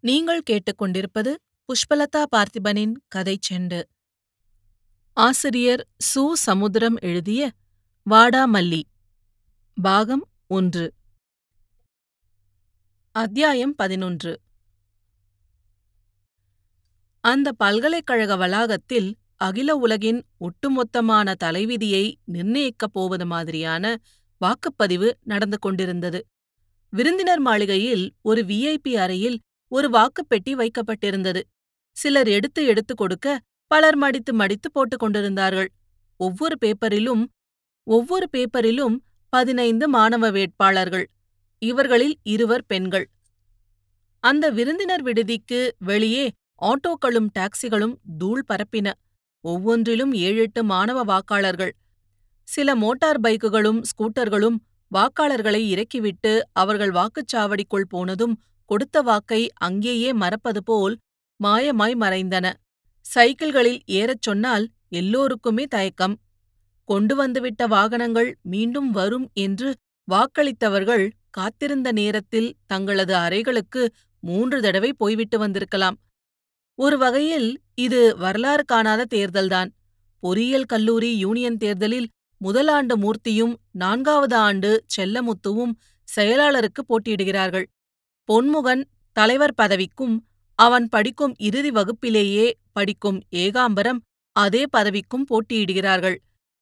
நீங்கள் கேட்டுக்கொண்டிருப்பது புஷ்பலதா பார்த்திபனின் கதைச் செண்டு. ஆசிரியர் சு. சமுத்திரம் எழுதிய வாடாமல்லி பாகம் ஒன்று. அத்தியாயம் பதினொன்று. அந்த பல்கலைக்கழக வளாகத்தில் அகில உலகின் ஒட்டுமொத்தமான தலைவிதியை நிர்ணயிக்கப் போவது மாதிரியான வாக்குப்பதிவு நடந்து கொண்டிருந்தது. விருந்தினர் மாளிகையில் ஒரு விஐபி அறையில் ஒரு வாக்குப்பெட்டி வைக்கப்பட்டிருந்தது. சிலர் எடுத்து எடுத்து கொடுக்க பலர் மடித்து மடித்து போட்டுக் கொண்டிருந்தார்கள். ஒவ்வொரு பேப்பரிலும் ஒவ்வொரு பேப்பரிலும் பதினைந்து மாணவ வேட்பாளர்கள் இவர்களில் இருவர் பெண்கள். அந்த விருந்தினர் விடுதிக்கு வெளியே ஆட்டோக்களும் டாக்ஸிகளும் தூள் பரப்பின. ஒவ்வொன்றிலும் ஏழெட்டு மாணவ வாக்காளர்கள். சில மோட்டார் பைக்குகளும் ஸ்கூட்டர்களும் வாக்காளர்களை இறக்கிவிட்டு அவர்கள் வாக்குச்சாவடிக்குள் போனதும் கொடுத்த வாக்கை அங்கேயே மறப்பது போல் மாயமாய் மறைந்தன. சைக்கிள்களில் ஏறச் சொன்னால் எல்லோருக்குமே தயக்கம். கொண்டு வந்துவிட்ட வாகனங்கள் மீண்டும் வரும் என்று வாக்களித்தவர்கள் காத்திருந்த நேரத்தில் தங்களது அறைகளுக்கு மூன்று தடவை போய்விட்டு வந்திருக்கலாம். ஒரு வகையில் இது வரலாறு காணாத தேர்தல்தான். பொறியியல் கல்லூரி யூனியன் தேர்தலில் முதலாண்டு மூர்த்தியும் நான்காவது ஆண்டு செல்லமுத்துவும் செயலாளருக்கு போட்டியிடுகிறார்கள். பொன்முகன் தலைவர் பதவிக்கும் அவன் படிக்கும் இறுதி வகுப்பிலேயே படிக்கும் ஏகாம்பரம் அதே பதவிக்கும் போட்டியிடுகிறார்கள்.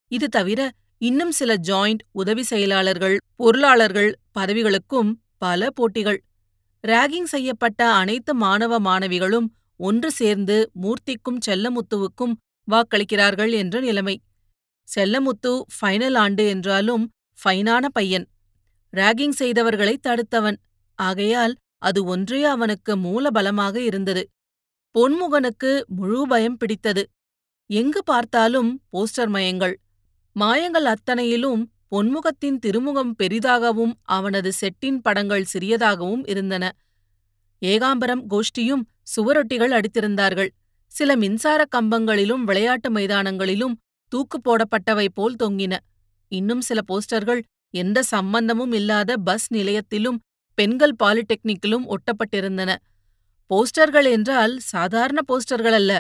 இது தவிர இன்னும் சில ஜாயிண்ட் உதவி செயலாளர்கள் பொருளாளர்கள் பதவிகளுக்கும் பல போட்டிகள். ராகிங் செய்யப்பட்ட அனைத்து மாணவ மாணவிகளும் ஒன்று சேர்ந்து மூர்த்திக்கும் செல்லமுத்துவுக்கும் வாக்களிக்கிறார்கள் என்ற நிலைமை. செல்லமுத்து ஃபைனல் ஆண்டு என்றாலும் ஃபைனான பையன். ராகிங் செய்தவர்களை தடுத்தவன். ஆகையால் அது ஒன்றே அவனுக்கு மூல பலமாக இருந்தது. பொன்முகனுக்கு முழு பயம் பிடித்தது. எங்கு பார்த்தாலும் போஸ்டர் மயங்கள். மாயங்கள் அத்தனையிலும் பொன்முகத்தின் திருமுகம் பெரிதாகவும் அவனது செட்டின் படங்கள் சிறியதாகவும் இருந்தன. ஏகாம்பரம் கோஷ்டியும் சுவரொட்டிகள் அடித்திருந்தார்கள். சில மின்சார கம்பங்களிலும் விளையாட்டு மைதானங்களிலும் தூக்கு போடப்பட்டவை போல் தொங்கின. இன்னும் சில போஸ்டர்கள் எந்த சம்பந்தமும் இல்லாத பஸ் நிலையத்திலும் பெண்கள் பாலிடெக்னிக்கிலும் ஒட்டப்பட்டிருந்தன. போஸ்டர்கள் என்றால் சாதாரண போஸ்டர்கள் அல்ல.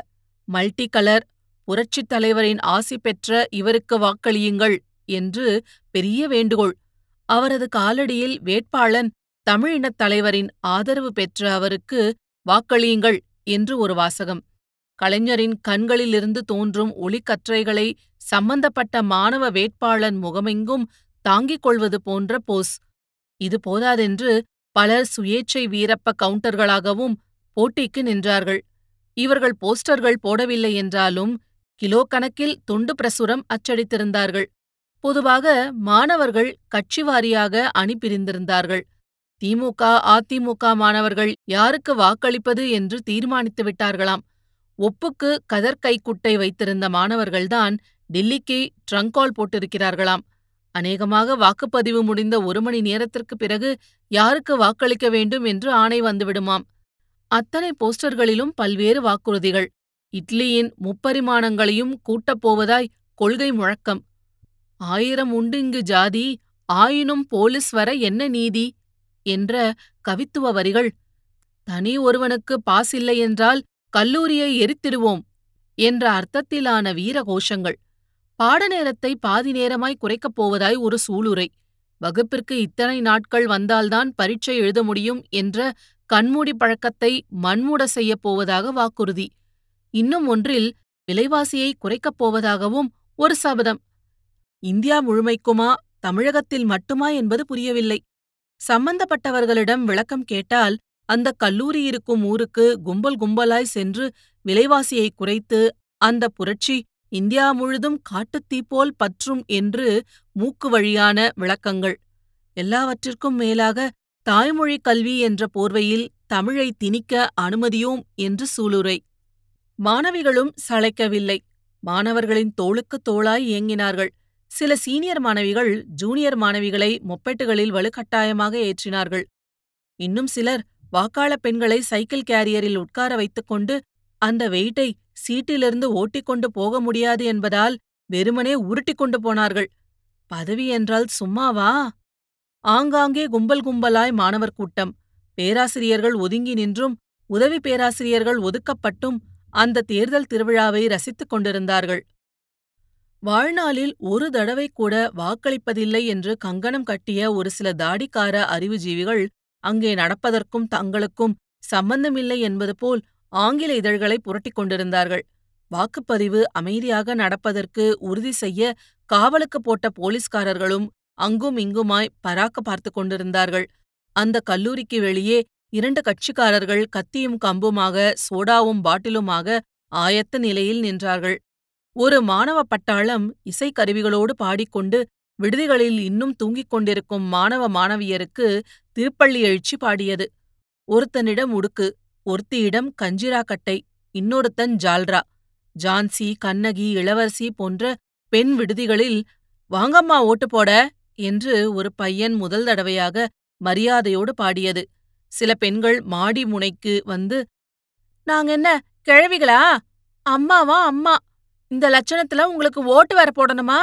மல்டி கலர் புரட்சித் தலைவரின் ஆசி பெற்ற இவருக்கு வாக்களியுங்கள் என்று பெரிய வேண்டுகோள். அவரது காலடியில் வேட்பாளன் தமிழினத் தலைவரின் ஆதரவு பெற்ற அவருக்கு வாக்களியுங்கள் என்று ஒரு வாசகம். கலைஞரின் கண்களிலிருந்து தோன்றும் ஒளிக்கற்றைகளை சம்பந்தப்பட்ட மாணவ வேட்பாளன் முகமெங்கும் தாங்கிக் கொள்வது போன்ற போஸ். இது போதாதென்று பலர் சுயேச்சை வீரப்ப கவுண்டர்களாகவும் போட்டிக்கு நின்றார்கள். இவர்கள் போஸ்டர்கள் போடவில்லை என்றாலும் கிலோ கணக்கில் துண்டு பிரசுரம் அச்சடித்திருந்தார்கள். பொதுவாக மாணவர்கள் கட்சி வாரியாக அணி பிரிந்திருந்தார்கள் திமுக அதிமுக மாணவர்கள் யாருக்கு வாக்களிப்பது என்று தீர்மானித்து விட்டார்களாம். ஒப்புக்கு கதர்கைக்குட்டை வைத்திருந்த மாணவர்கள்தான் டில்லிக்கு ட்ரங்கால் போட்டிருக்கிறார்களாம். அநேகமாக வாக்குப்பதிவு முடிந்த ஒரு மணி நேரத்திற்கு பிறகு யாருக்கு வாக்களிக்க வேண்டும் என்று ஆணை வந்துவிடுமாம். அத்தனை போஸ்டர்களிலும் பல்வேறு வாக்குறுதிகள். இட்லியின் முப்பரிமாணங்களையும் கூட்டப் போவதாய் கொள்கை முழக்கம். ஆயிரம் உண்டு இங்கு ஜாதி ஆயினும் போலீஸ் வர என்ன நீதி? என்ற கவித்துவ வரிகள். தனி ஒருவனுக்கு பாஸ் இல்லையென்றால் கல்லூரியை எரித்திடுவோம் என்ற அர்த்தத்திலான வீர கோஷங்கள் பாடநேரத்தை பாதி நேரமாய் குறைக்கப் போவதாய் ஒரு சூளுரை. வகுப்பிற்கு இத்தனை நாட்கள் வந்தால்தான் பரீட்சை எழுத முடியும் என்ற கண்மூடி பழக்கத்தை மண்மூட செய்யப் போவதாக வாக்குறுதி. இன்னும் ஒன்றில் விலைவாசியை குறைக்கப் போவதாகவும் ஒரு சபதம். இந்தியா முழுமைக்குமா தமிழகத்தில் மட்டுமா என்பது புரியவில்லை. சம்பந்தப்பட்டவர்களிடம் விளக்கம் கேட்டால் அந்த கல்லூரி இருக்கும் ஊருக்கு கும்பல் கும்பலாய் சென்று விலைவாசியை குறைத்து அந்த புரட்சி இந்தியா முழுதும் காட்டுத்தீ போல் பற்றும் என்று மூக்கு வழியான விளக்கங்கள். எல்லாவற்றிற்கும் மேலாக தாய்மொழி கல்வி என்ற போர்வையில் தமிழை திணிக்க அனுமதியோம் என்று சூளுரை. மாணவிகளும் சளைக்கவில்லை. மாணவர்களின் தோளுக்கு தோளாய் இயங்கினார்கள் சில சீனியர் மாணவிகள் ஜூனியர் மாணவிகளை மொப்பெட்டுகளில் வலுக்கட்டாயமாக ஏற்றினார்கள். இன்னும் சிலர் வாக்காளப் பெண்களை சைக்கிள் கேரியரில் உட்கார வைத்துக்கொண்டு அந்த வெயிட்டை சீட்டிலிருந்து ஓட்டிக்கொண்டு போக முடியாது என்பதால் வெறுமனே உருட்டிக் கொண்டு போனார்கள். பதவி என்றால் சும்மாவா? ஆங்காங்கே கும்பல் கும்பலாய் மாணவர் கூட்டம். பேராசிரியர்கள் ஒதுங்கி நின்றும் உதவி பேராசிரியர்கள் ஒதுக்கப்பட்டும் அந்த தேர்தல் திருவிழாவை ரசித்துக் கொண்டிருந்தார்கள். வாழ்நாளில் ஒரு தடவை கூட வாக்களிப்பதில்லை என்று கங்கணம் கட்டிய ஒரு சில தாடிக்கார அறிவுஜீவிகள் அங்கே நடப்பதற்கும் தங்களுக்கும் சம்பந்தமில்லை என்பது போல் ஆங்கில இதழ்களை புரட்டிக் கொண்டிருந்தார்கள். வாக்குப்பதிவு அமைதியாக நடப்பதற்கு உறுதி செய்ய காவலுக்கு போட்ட போலீஸ்காரர்களும் அங்கும் இங்குமாய் பராக்க பார்த்து கொண்டிருந்தார்கள். அந்த கல்லூரிக்கு வெளியே இரண்டு கட்சிக்காரர்கள் கத்தியும் கம்புமாக சோடாவும் பாட்டிலுமாக ஆயத்த நிலையில் நின்றார்கள். ஒரு மாணவ பட்டாளம் இசைக்கருவிகளோடு பாடிக்கொண்டு விடுதிகளில் இன்னும் தூங்கிக் கொண்டிருக்கும் மாணவ மாணவியருக்கு திருப்பள்ளி எழுச்சி பாடியது. ஒருத்தனிடம் உடுக்கு ஒருத்தியிடம் கஞ்சிராக்கட்டை இன்னொருத்தன் ஜால்ரா ஜான்சி கண்ணகி இளவரசி போன்ற பெண் விடுதிகளில் வாங்கம்மா ஓட்டு போட என்று ஒரு பையன் முதல் தடவையாக மரியாதையோடு பாடியது. சில பெண்கள் மாடி முனைக்கு வந்து நாங்க என்ன கிழவிகளா? அம்மாவா? அம்மா இந்த லட்சணத்துல உங்களுக்கு ஓட்டு வர போடணுமா?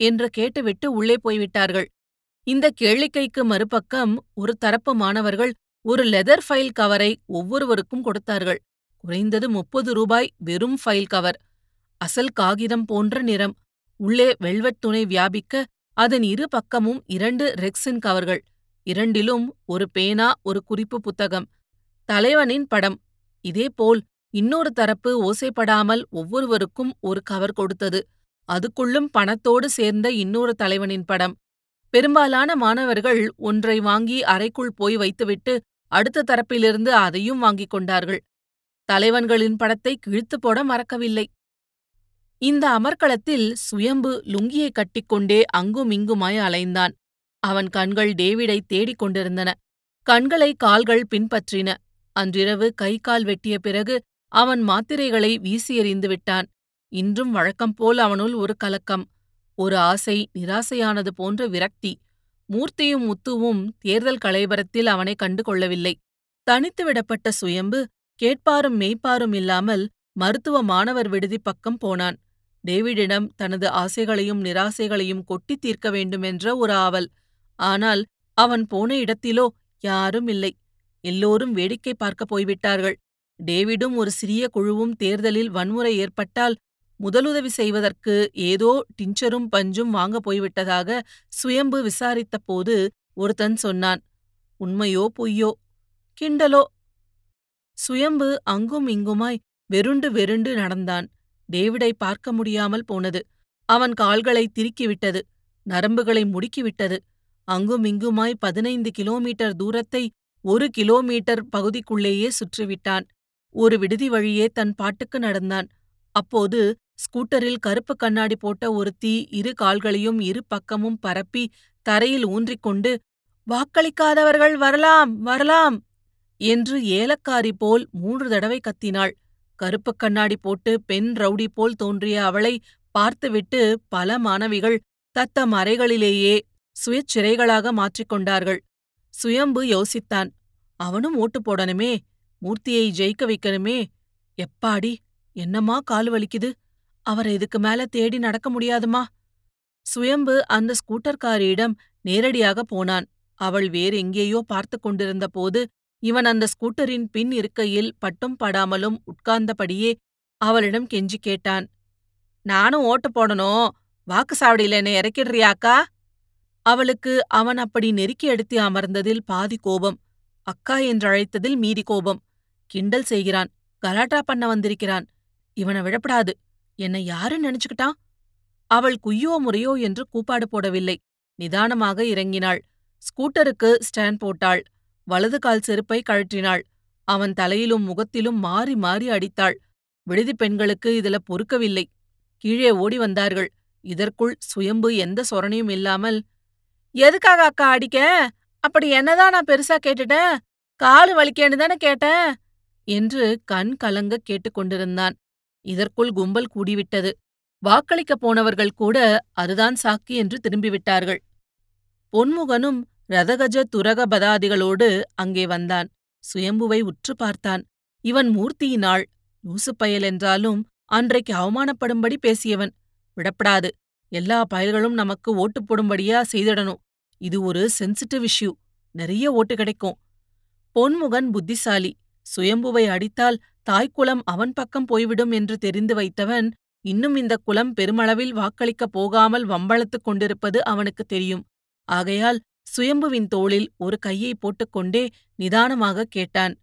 என்று கேட்டுவிட்டு உள்ளே போய்விட்டார்கள். இந்த கேளிக்கைக்கு மறுபக்கம் ஒரு தரப்பு மாணவர்கள் ஒரு லெதர் ஃபைல் கவரை ஒவ்வொருவருக்கும் கொடுத்தார்கள். குறைந்தது முப்பது ரூபாய் வெறும் ஃபைல் கவர் அசல் காகிதம் போன்ற நிறம். உள்ளே வெல்வெட் துணை வியாபிக்க அதன் இரு பக்கமும் இரண்டு ரெக்ஸின் கவர்கள் இரண்டிலும் ஒரு பேனா ஒரு குறிப்பு புத்தகம். தலைவனின் படம். இதேபோல் இன்னொரு தரப்பு ஓசைப்படாமல் ஒவ்வொருவருக்கும் ஒரு கவர் கொடுத்தது. அதுக்குள்ளும் பணத்தோடு சேர்ந்த இன்னொரு தலைவனின் படம். பெரும்பாலான மாணவர்கள் ஒன்றை வாங்கி அறைக்குள் போய் வைத்துவிட்டு அடுத்த தரப்பிலிருந்து அதையும் வாங்கிக் கொண்டார்கள். தலைவன்களின் படத்தை கிழித்து போட மறக்கவில்லை. இந்த அமர்க்களத்தில் சுயம்பு லுங்கியை கட்டிக்கொண்டே அங்குமிங்குமாய் அலைந்தான். அவன் கண்கள் டேவிடை தேடிக் கொண்டிருந்தன. கண்களை கால்கள் பின்பற்றின. அன்றிரவு கை கால் வெட்டிய பிறகு அவன் மாத்திரைகளை வீசி எறிந்து விட்டான். இன்றும் வழக்கம் போல் அவனுள் ஒரு கலக்கம். ஒரு ஆசை நிராசையானது போன்ற விரக்தி. மூர்த்தியும் முத்துவும் தேர்தல் கலைபரத்தில் அவனை கண்டு கொள்ளவில்லை தனித்து விடப்பட்ட சுயம்பு கேட்பாரும் மெய்ப்பாரும் இல்லாமல் மருத்துவ மாணவர் விடுதி பக்கம் போனான். டேவிடிடம் தனது ஆசைகளையும் நிராசைகளையும் கொட்டித் தீர்க்க வேண்டுமென்ற ஒரு ஆவல். ஆனால் அவன் போன இடத்திலோ யாரும் இல்லை. எல்லோரும் வேடிக்கை பார்க்கப் போய்விட்டார்கள். டேவிடும் ஒரு சிறிய குழுவும் தேர்தலில் வன்முறை ஏற்பட்டால் முதலுதவி செய்வதற்கு ஏதோ டிஞ்சரும் பஞ்சும் வாங்கப் போய்விட்டதாக சுயம்பு விசாரித்தபோது ஒருத்தன் சொன்னான் உண்மையோ பொய்யோ? கிண்டலோ? சுயம்பு அங்கும் இங்குமாய் வெருண்டு வெருண்டு நடந்தான். டேவிடை பார்க்க முடியாமல் போனது. அவன் கால்களை திருக்கிவிட்டது நரம்புகளை முடுக்கிவிட்டது. அங்கும் இங்குமாய் பதினைந்து கிலோமீட்டர் தூரத்தை ஒரு கிலோமீட்டர் பகுதிக்குள்ளேயே சுற்றிவிட்டான். ஒரு விடுதி வழியே தன் பாட்டுக்கு நடந்தான். அப்போது ஸ்கூட்டரில் கருப்பு கண்ணாடி போட்ட ஒருத்தி இரு கால்களையும் இரு பக்கமும் பரப்பி தரையில் ஊன்றிக்கொண்டு வாக்களிக்காதவர்கள் வரலாம் வரலாம்! என்று ஏலக்காரி போல் மூன்று தடவை கத்தினாள். கருப்புக் கண்ணாடி போட்டு பெண் ரவுடி போல் தோன்றிய அவளை பார்த்துவிட்டு பல மாணவிகள் தத்தம் அறைகளிலேயே சுயச்சிறைகளாக மாற்றிக்கொண்டார்கள் சுயம்பு யோசித்தான். அவனும் ஓட்டு போடணுமே மூர்த்தியை ஜெயிக்க வைக்கணுமே எப்பாடி என்னம்மா கால் வலிக்குது? அவரை இதுக்கு மேல தேடி நடக்க முடியாதுமா? சுயம்பு அந்த ஸ்கூட்டர்காரியிடம் நேரடியாக போனான். அவள் வேறெங்கேயோ பார்த்து கொண்டிருந்த போது இவன் அந்த ஸ்கூட்டரின் பின் இருக்கையில் பட்டும் படாமலும் உட்கார்ந்தபடியே அவளிடம் கெஞ்சி கேட்டான். நானும் ஓட்டு போடணும். வாக்கு சாவடியில என்னை இறக்கிடுறியாக்கா அவளுக்கு அவன் அப்படி நெருக்கி எடுத்து அமர்ந்ததில் பாதி கோபம் அக்கா என்றழைத்ததில் மீதி கோபம். கிண்டல் செய்கிறான். கலாட்டா பண்ண வந்திருக்கிறான். இவனை விழப்படாது. என்னை யாரு நினைச்சுக்கிட்டான் அவள் குய்யோ முறையோ என்று கூப்பாடு போடவில்லை. நிதானமாக இறங்கினாள். ஸ்கூட்டருக்கு ஸ்டாண்ட் போட்டாள். வலது கால் செருப்பை கழற்றினாள். அவன் தலையிலும் முகத்திலும் மாறி மாறி அடித்தாள். விடுதி பெண்களுக்கு இதுல பொறுக்கவில்லை. கீழே ஓடி வந்தார்கள். இதற்குள் சுயம்பு எந்த சொரணையும் இல்லாமல் எதுக்காக அக்கா அடிக்க? அப்படி என்னதான் நான் பெருசா கேட்டுட்டேன்? காலு வலிக்கேன்னு தானே கேட்டேன்? என்று கண் கலங்க கேட்டுக்கொண்டிருந்தான். இதற்குள் கும்பல் கூடிவிட்டது. வாக்களிக்கப் போனவர்கள் கூட அதுதான் சாக்கி என்று திரும்பிவிட்டார்கள். பொன்முகனும் ரதகஜ துரகபதாதிகளோடு அங்கே வந்தான். சுயம்புவை உற்று பார்த்தான். இவன் மூர்த்தியினாள். லூசுப்பயல் பயல் என்றாலும் அன்றைக்கு அவமானப்படும்படி பேசியவன். விடப்படாது. எல்லா பயல்களும் நமக்கு ஓட்டு போடும்படியா செய்திடணும். இது ஒரு சென்சிட்டிவ் இஷ்யூ. நிறைய ஓட்டு கிடைக்கும். பொன்முகன் புத்திசாலி. சுயம்புவை அடித்தால் தாய்க்குலம் அவன் பக்கம் போய்விடும் என்று தெரிந்து வைத்தவன் இன்னும் இந்த குலம் பெருமளவில் வாக்களிக்கப் போகாமல் வம்பளத்துக் கொண்டிருப்பது அவனுக்கு தெரியும். ஆகையால் சுயம்புவின் தோளில் ஒரு கையை போட்டுக்கொண்டே நிதானமாக கேட்டான்.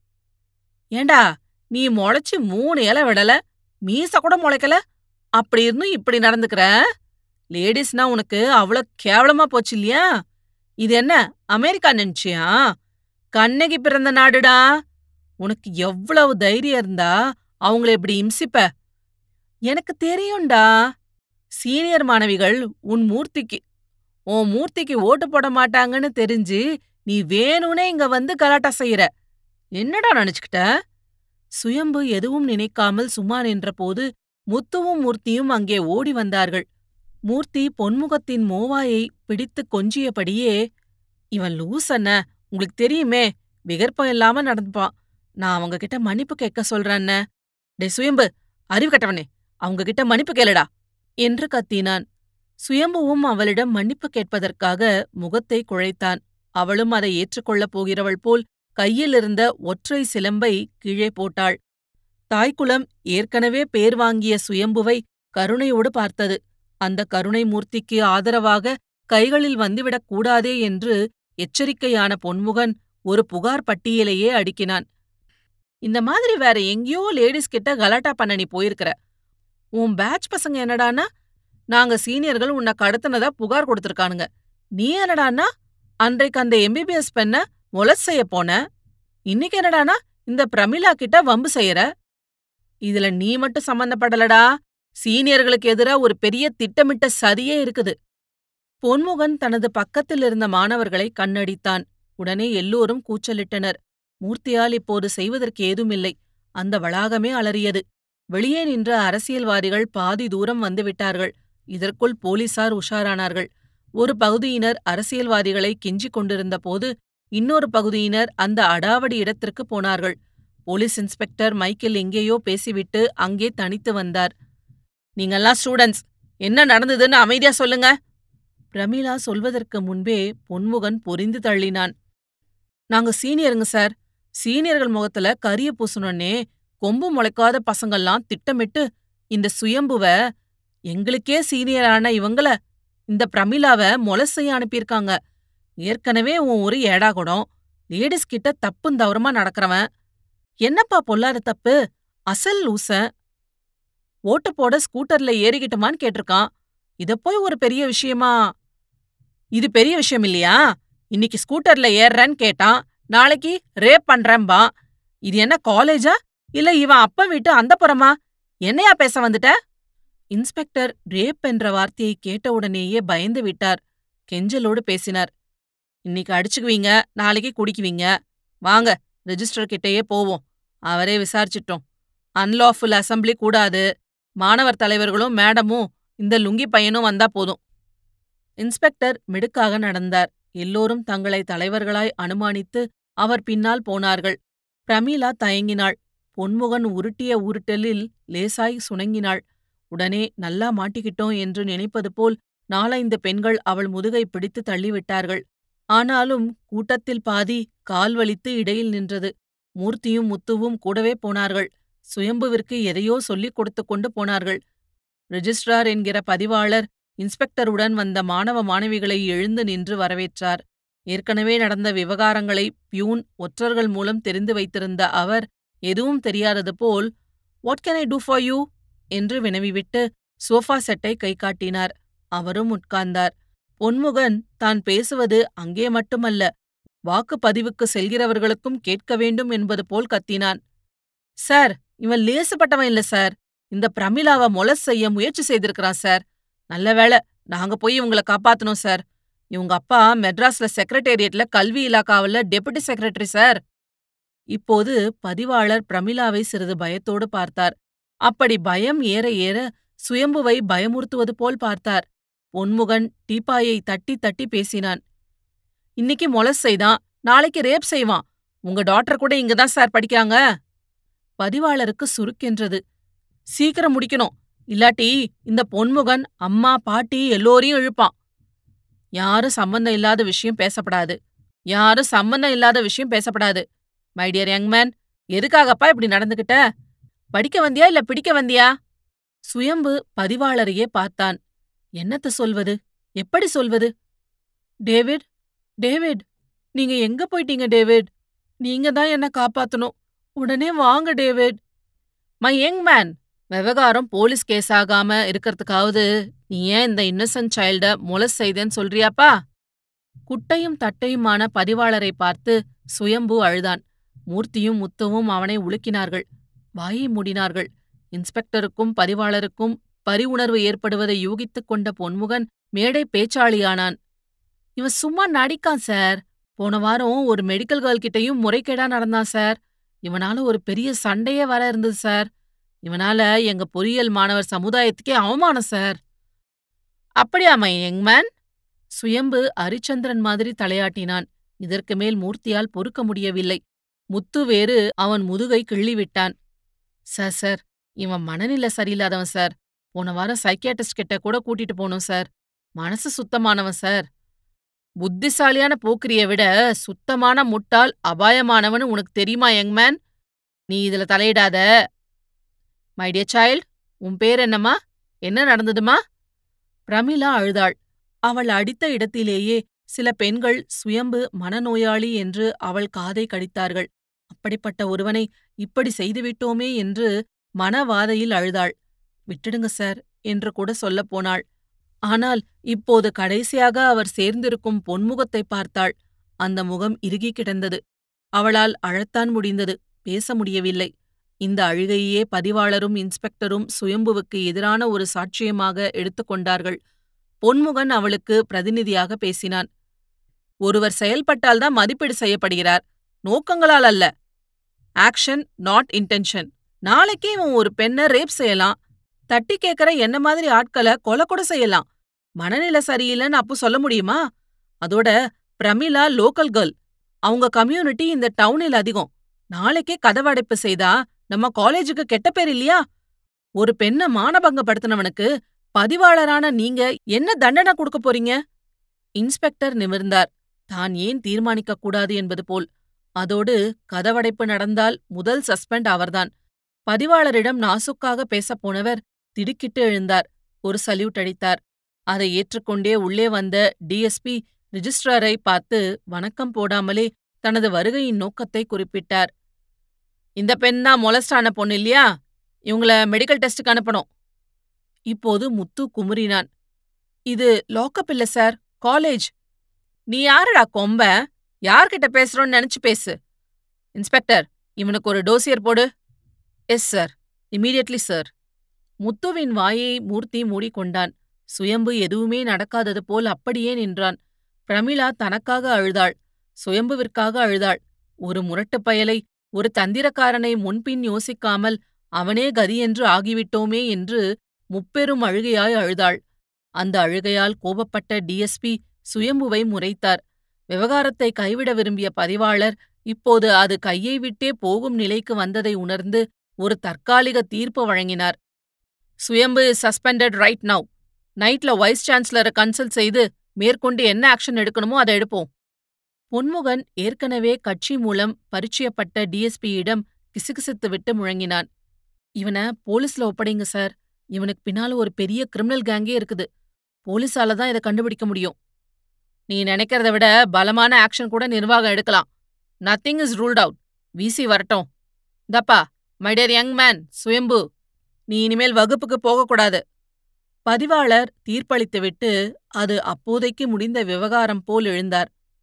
ஏண்டா நீ முளைச்சு மூணு இலை விடல? மீச கூட முளைக்கல? அப்படி இருந்தும் இப்படி நடந்துக்கிற? லேடிஸ்னா உனக்கு அவ்வளோ கேவலமா போச்சு இல்லையா? இது என்ன அமெரிக்கா நினைச்சியா கண்ணகி பிறந்த நாடுடா? உனக்கு எவ்வளவு தைரியம் இருந்தா அவங்கள இப்படி இம்சிப்ப? எனக்கு தெரியும்டா. சீனியர் மாணவிகள் உன் மூர்த்திக்கு உன் மூர்த்திக்கு ஓட்டு போட மாட்டாங்கன்னு தெரிஞ்சு நீ வேணும்னே இங்க வந்து கலாட்டா செய்யற. என்னடா நினைச்சுக்கிட்ட? சுயம்பு எதுவும் நினைக்காமல் சும்மா நின்றபோது முத்துவும் மூர்த்தியும் அங்கே ஓடி வந்தார்கள். மூர்த்தி பொன்முகத்தின் மோவாயை பிடித்துக் கொஞ்சியபடியே இவன் லூஸ் அண்ண உங்களுக்கு தெரியுமே விகற்பம் இல்லாம நடந்துப்பான். நான் அவங்க கிட்ட மன்னிப்பு கேட்க சொல்றேன்ன. டே சுயம்பு அறிவு கட்டவனே அவங்க கிட்ட மன்னிப்பு கேளுடா என்று கத்தினான். சுயம்புவும் அவளிடம் மன்னிப்பு கேட்பதற்காக முகத்தை குழைத்தான். அவளும் அதை ஏற்றுக்கொள்ளப் போகிறவள் போல் கையிலிருந்த ஒற்றை சிலம்பை கீழே போட்டாள். தாய்க்குலம் ஏற்கனவே பேர் வாங்கிய சுயம்புவை கருணையோடு பார்த்தது. அந்த கருணை மூர்த்திக்கு ஆதரவாக கைகளில் வந்துவிடக் கூடாதே என்று எச்சரிக்கையான பொன்முகன் ஒரு புகார் பட்டியலையே அடுக்கினான். இந்த மாதிரி வேற எங்கேயோ லேடிஸ் கிட்ட கலாட்டா பண்ண நீ போயிருக்கிற. உன் பேட்ச் பசங்க என்னடானா நாங்க சீனியர்கள் உன்னை கடத்தினதா புகார் கொடுத்திருக்கானுங்க. நீ என்னடானா அன்றைக்கு அந்த எம்பிபிஎஸ் பெண்ண மொலஸ் செய்ய போன? இன்னைக்கு என்னடானா இந்த பிரமிளா கிட்ட வம்பு செய்யற? இதுல நீ மட்டும் சம்பந்தப்படலடா சீனியர்களுக்கு எதிரா ஒரு பெரிய திட்டமிட்ட சதியே இருக்குது. பொன்முகன் தனது பக்கத்தில் இருந்த மாணவர்களை கண்ணடித்தான். உடனே எல்லோரும் கூச்சலிட்டனர். மூர்த்தியால் இப்போது செய்வதற்கு ஏதுமில்லை. அந்த வளாகமே அலறியது. வெளியே நின்ற அரசியல்வாதிகள் பாதி தூரம் வந்துவிட்டார்கள் இதற்குள் போலீசார் உஷாரானார்கள். ஒரு பகுதியினர் அரசியல்வாதிகளை கெஞ்சிக் கொண்டிருந்த போது இன்னொரு பகுதியினர் அந்த அடாவடி இடத்திற்கு போனார்கள். போலீஸ் இன்ஸ்பெக்டர் மைக்கேல் எங்கேயோ பேசிவிட்டு அங்கே தனித்து வந்தார். நீங்கெல்லாம் ஸ்டூடெண்ட்ஸ் என்ன நடந்ததுன்னு அமைதியா சொல்லுங்க. பிரமிளா சொல்வதற்கு முன்பே பொன்முகன் பொரிந்து தள்ளினான். நாங்க சீனியருங்க சார். சீனியர்கள் முகத்துல கரிய பூசணுன்னே கொம்பு முளைக்காத பசங்கள்லாம் திட்டமிட்டு இந்த சுயம்புவ எங்களுக்கே சீனியரான இவங்கள இந்த பிரமிளாவ மொல செய்ய அனுப்பியிருக்காங்க. ஏற்கனவே உன் ஒரு ஏடாகுடம். லேடிஸ் கிட்ட தப்பும் தவறமா நடக்கிறவன். என்னப்பா பொல்லாத தப்பு? அசல் லூச. ஓட்டு போட ஸ்கூட்டர்ல ஏறிக்கிட்டுமான்னு கேட்டிருக்கான். இத போய் ஒரு பெரிய விஷயமா? இது பெரிய விஷயம் இல்லையா? இன்னைக்கு ஸ்கூட்டர்ல ஏறுறேன்னு கேட்டான். நாளைக்கு ரேப் பண்றேன்பா. இது என்ன காலேஜா இல்ல இவன் அப்ப வீட்டு அந்த புறமா என்னையா பேச வந்துட்ட? இன்ஸ்பெக்டர் ரேப் என்ற வார்த்தையை கேட்டவுடனேயே பயந்து விட்டார். கெஞ்சலோடு பேசினார். இன்னைக்கு அடிச்சுக்குவீங்க நாளைக்கு குடிக்குவீங்க. வாங்க ரெஜிஸ்டர் கிட்டேயே போவோம். அவரே விசாரிச்சிட்டோம். அன்லாஃபுல் அசம்பிளி கூடாது. மாணவர் தலைவர்களும் மேடமும் இந்த லுங்கி பையனும் வந்தா போதும். இன்ஸ்பெக்டர் மிடுக்காக நடந்தார். எல்லோரும் தங்களை தலைவர்களாய் அனுமானித்து அவர் பின்னால் போனார்கள். பிரமீளா தயங்கினாள். பொன்முகன் உருட்டிய உருட்டலில் லேசாய் சுணங்கினாள். உடனே நல்லா மாட்டிக்கிட்டோம் என்று நினைப்பது போல் நாலைந்து பெண்கள் அவள் முதுகை பிடித்து தள்ளிவிட்டார்கள். ஆனாலும் கூட்டத்தில் பாதி கால் வலித்து இடையில் நின்றது. மூர்த்தியும் முத்துவும் கூடவே போனார்கள். சுயம்புவிற்கு எதையோ சொல்லிக் கொடுத்து கொண்டு போனார்கள். ரிஜிஸ்ட்ரார் என்கிற பதிவாளர் இன்ஸ்பெக்டருடன் வந்த மாணவ மாணவிகளை எழுந்து நின்று வரவேற்றார். ஏற்கனவே நடந்த விவகாரங்களை பியூன் ஒற்றர்கள் மூலம் தெரிந்து வைத்திருந்த அவர் எதுவும் தெரியாதது போல் what can I do for you என்று வினவிவிட்டு சோஃபா செட்டை கை காட்டினார். அவரும் உட்கார்ந்தார். பொன்முகன் தான் பேசுவது அங்கே மட்டுமல்ல வாக்குப்பதிவுக்கு செல்கிறவர்களுக்கும் கேட்க வேண்டும் என்பது போல் கத்தினான். சார் இவன் லேசுப்பட்டவன் இல்ல சார். இந்த பிரமிளாவை மொலஸ் செய்ய முயற்சி செய்திருக்கிறான் சார். நல்ல வேளை நாங்க போய் இவங்களை காப்பாத்தணும் சார். இவங்க அப்பா மெட்ராஸ்ல செக்ரட்டேரியட்ல கல்வி இலாக்காவில் டெபுட்டி செக்ரட்டரி சார். இப்போது பதிவாளர் பிரமிளாவை சிறிது பயத்தோடு பார்த்தார். அப்படி பயம் ஏற ஏற சுயம்புவை பயமுறுத்துவது போல் பார்த்தார். பொன்முகன் டீப்பாயை தட்டி தட்டி பேசினான். இன்னைக்கு மொலஸ் செய்தான். நாளைக்கு ரேப் செய்வான். உங்க டாக்டர் கூட இங்கதான் சார் படிக்கிறாங்க. பதிவாளருக்கு சுருக்கென்றது. சீக்கிரம் முடிக்கணும். இல்லாட்டி இந்த பொன்முகன் அம்மா பாட்டி எல்லோரையும் இழுப்பான். யாரும் சம்பந்தம் இல்லாத விஷயம் பேசப்படாது. யாரும் சம்பந்தம் இல்லாத விஷயம் பேசப்படாது. மை டியர் யங் மேன் எதுக்காகப்பா இப்படி நடந்துகிட்ட? படிக்க வந்தியா இல்ல பிடிக்க வந்தியா? சுயம்பு பதிவாளரையே பார்த்தான். என்னத்த சொல்வது? எப்படி சொல்வது? டேவிட் டேவிட் நீங்க எங்க போயிட்டீங்க டேவிட்? நீங்க தான் என்ன காப்பாத்தணும். உடனே வாங்க டேவிட். மை யங் மேன் விவகாரம் போலீஸ் கேஸ் ஆகாம இருக்கிறதுக்காவது நீ ஏன் இந்த இன்னசென்ட் சைல்ட மொலஸ் செய்தேன்னு சொல்றியாப்பா? குட்டையும் தட்டையுமான பதிவாளரை பார்த்து சுயம்பு அழுதான். மூர்த்தியும் முத்துவும் அவனை உலுக்கினார்கள். வாயை மூடினார்கள். இன்ஸ்பெக்டருக்கும் பதிவாளருக்கும் பரிவுணர்வு ஏற்படுவதை யூகித்துக் கொண்ட பொன்முகன் மேடை பேச்சாளியானான். இவன் சும்மா நடிக்கான் சார். போன வாரம் ஒரு மெடிக்கல் கேர்ள் கிட்டயும் முறைகேடா நடந்தான் சார். இவனால ஒரு பெரிய சண்டையே வர இருந்தது சார். இவனால எங்க பொறியியல் மாணவர் சமுதாயத்துக்கே அவமானம் சார். அப்படியாமா யங் மேன் சுயம்பு அரிச்சந்திரன் மாதிரி தலையாட்டினான். இதற்கு மேல் மூர்த்தியால் பொறுக்க முடியவில்லை. முத்து வேறு அவன் முதுகை கிள்ளிவிட்டான். சார் சார் இவன் மனநிலை சரியில்லாதவன் சார். போன வாரம் சைக்கியாட்டிஸ்ட் கிட்ட கூட கூட்டிட்டு போனோம் சார். மனசு சுத்தமானவன் சார். புத்திசாலியான போக்கிரிய விட சுத்தமான முட்டாள் அபாயமானவனு உனக்கு தெரியுமா யங் மேன் நீ இதுல தலையிடாத. மை டியர் சைல்ட் உன் பேர் என்னம்மா? என்ன நடந்ததுமா பிரமிளா அழுதாள். அவள் அடித்த இடத்திலேயே சில பெண்கள் சுயம்பு மனநோயாளி என்று அவள் காதை கடித்தார்கள். அப்படிப்பட்ட ஒருவனை இப்படி செய்துவிட்டோமே என்று மனவாதையில் அழுதாள். விட்டுடுங்க சார் என்று கூட சொல்லப் போனாள். ஆனால் இப்போது கடைசியாக அவர் சேர்ந்திருக்கும் பொன்முகத்தை பார்த்தாள். அந்த முகம் இறுகி கிடந்தது. அவளால் அழத்தான் முடிந்தது. பேச முடியவில்லை. இந்த அழுகையே பதிவாளரும் இன்ஸ்பெக்டரும் சுயம்புவுக்கு எதிரான ஒரு சாட்சியமாக எடுத்துக்கொண்டார்கள் பொன்முகன் அவளுக்கு பிரதிநிதியாக பேசினான். ஒருவர் செயல்பட்டால்தான் மதிப்பீடு செய்யப்படுகிறார். நோக்கங்களால் அல்ல. Action not intention. நாளைக்கே இவன் ஒரு பெண்ண ரேப் செய்யலாம். தட்டி கேட்கற என்ன மாதிரி ஆட்களை கொலை கூட செய்யலாம். மனநிலை சரியில்லைன்னு அப்போ சொல்ல முடியுமா? அதோட பிரமிளா லோக்கல் கேர்ள். அவங்க கம்யூனிட்டி இந்த டவுனில் அதிகம். நாளைக்கே கதவடைப்பு செய்தா நம்ம காலேஜுக்கு கெட்ட பேர் இல்லையா? ஒரு பெண்ண மானபங்கப்படுத்தினவனுக்கு பதிவாளரான நீங்க என்ன தண்டனை கொடுக்க போறீங்க? இன்ஸ்பெக்டர் நிமிர்ந்தார். தான் ஏன் தீர்மானிக்க கூடாது என்பது போல். அதோடு கதவடைப்பு நடந்தால் முதல் சஸ்பெண்ட் அவர்தான். பதிவாளரிடம் நாசுக்காக பேசப் போனவர் திடுக்கிட்டு எழுந்தார். ஒரு சல்யூட் அடித்தார். அதை ஏற்றுக்கொண்டே உள்ளே வந்த டிஎஸ்பி ரிஜிஸ்ட்ராரை பார்த்து வணக்கம் போடாமலே தனது வருகையின் நோக்கத்தை குறிப்பிட்டார். இந்த பெண் தான் மொலஸ்டான பொண்ணு இல்லையா? இவங்கள மெடிக்கல் டெஸ்ட்டுக்கு அனுப்பணும். இப்போது முத்து குமுறினான். இது லோக்கப் இல்ல சார் காலேஜ் நீ யாருடா கொம்ப? யார்கிட்ட பேசுறோன்னு நினைச்சு பேசு. இன்ஸ்பெக்டர் இவனுக்கு ஒரு டோசியர் போடு. எஸ் சார் இமீடியட்லி சார் முத்துவின் வாயை மூர்த்தி மூடிக்கொண்டான். சுயம்பு எதுவுமே நடக்காதது போல் அப்படியே நின்றான். பிரமிளா தனக்காக அழுதாள். சுயம்புவிற்காக அழுதாள். ஒரு முரட்டுப் பயலை ஒரு தந்திரக்காரனை முன்பின் யோசிக்காமல் அவனே கதியென்று ஆகிவிட்டோமே என்று முப்பெரும் அழுகையாய் அழுதாள். அந்த அழுகையால் கோபப்பட்ட டிஎஸ்பி சுயம்புவை முறைத்தார். விவகாரத்தை கைவிட விரும்பிய பதிவாளர் இப்போது அது கையை விட்டே போகும் நிலைக்கு வந்ததை உணர்ந்து ஒரு தற்காலிக தீர்ப்பு வழங்கினார். சுயம்பு சஸ்பெண்டட் ரைட் நவ் நைட்ல வைஸ் சான்சலரை கன்சல்ட் செய்து மேற்கொண்டு என்ன ஆக்ஷன் எடுக்கணுமோ அதை எடுப்போம். பொன்முகன் ஏற்கனவே கட்சி மூலம் பரிச்சயப்பட்ட டிஎஸ்பியிடம் கிசுகிசுத்து விட்டு முழங்கினான். இவன போலீஸ்ல ஒப்படைங்க சார். இவனுக்கு பின்னால ஒரு பெரிய கிரிமினல் கேங்கே இருக்குது. போலீஸால தான் இதை கண்டுபிடிக்க முடியும். நீ நினைக்கிறத விட பலமான ஆக்ஷன் கூட நிர்வாகம் எடுக்கலாம். Nothing is ruled out VC வரட்டும். தப்பா மை டியர் யங் மேன் சுயம்பு. நீ இனிமேல் வகுப்புக்கு போகக்கூடாது. பதிவாளர் தீர்ப்பளித்துவிட்டு அது அப்போதைக்கு முடிந்த விவகாரம் போல் எழுந்தார்.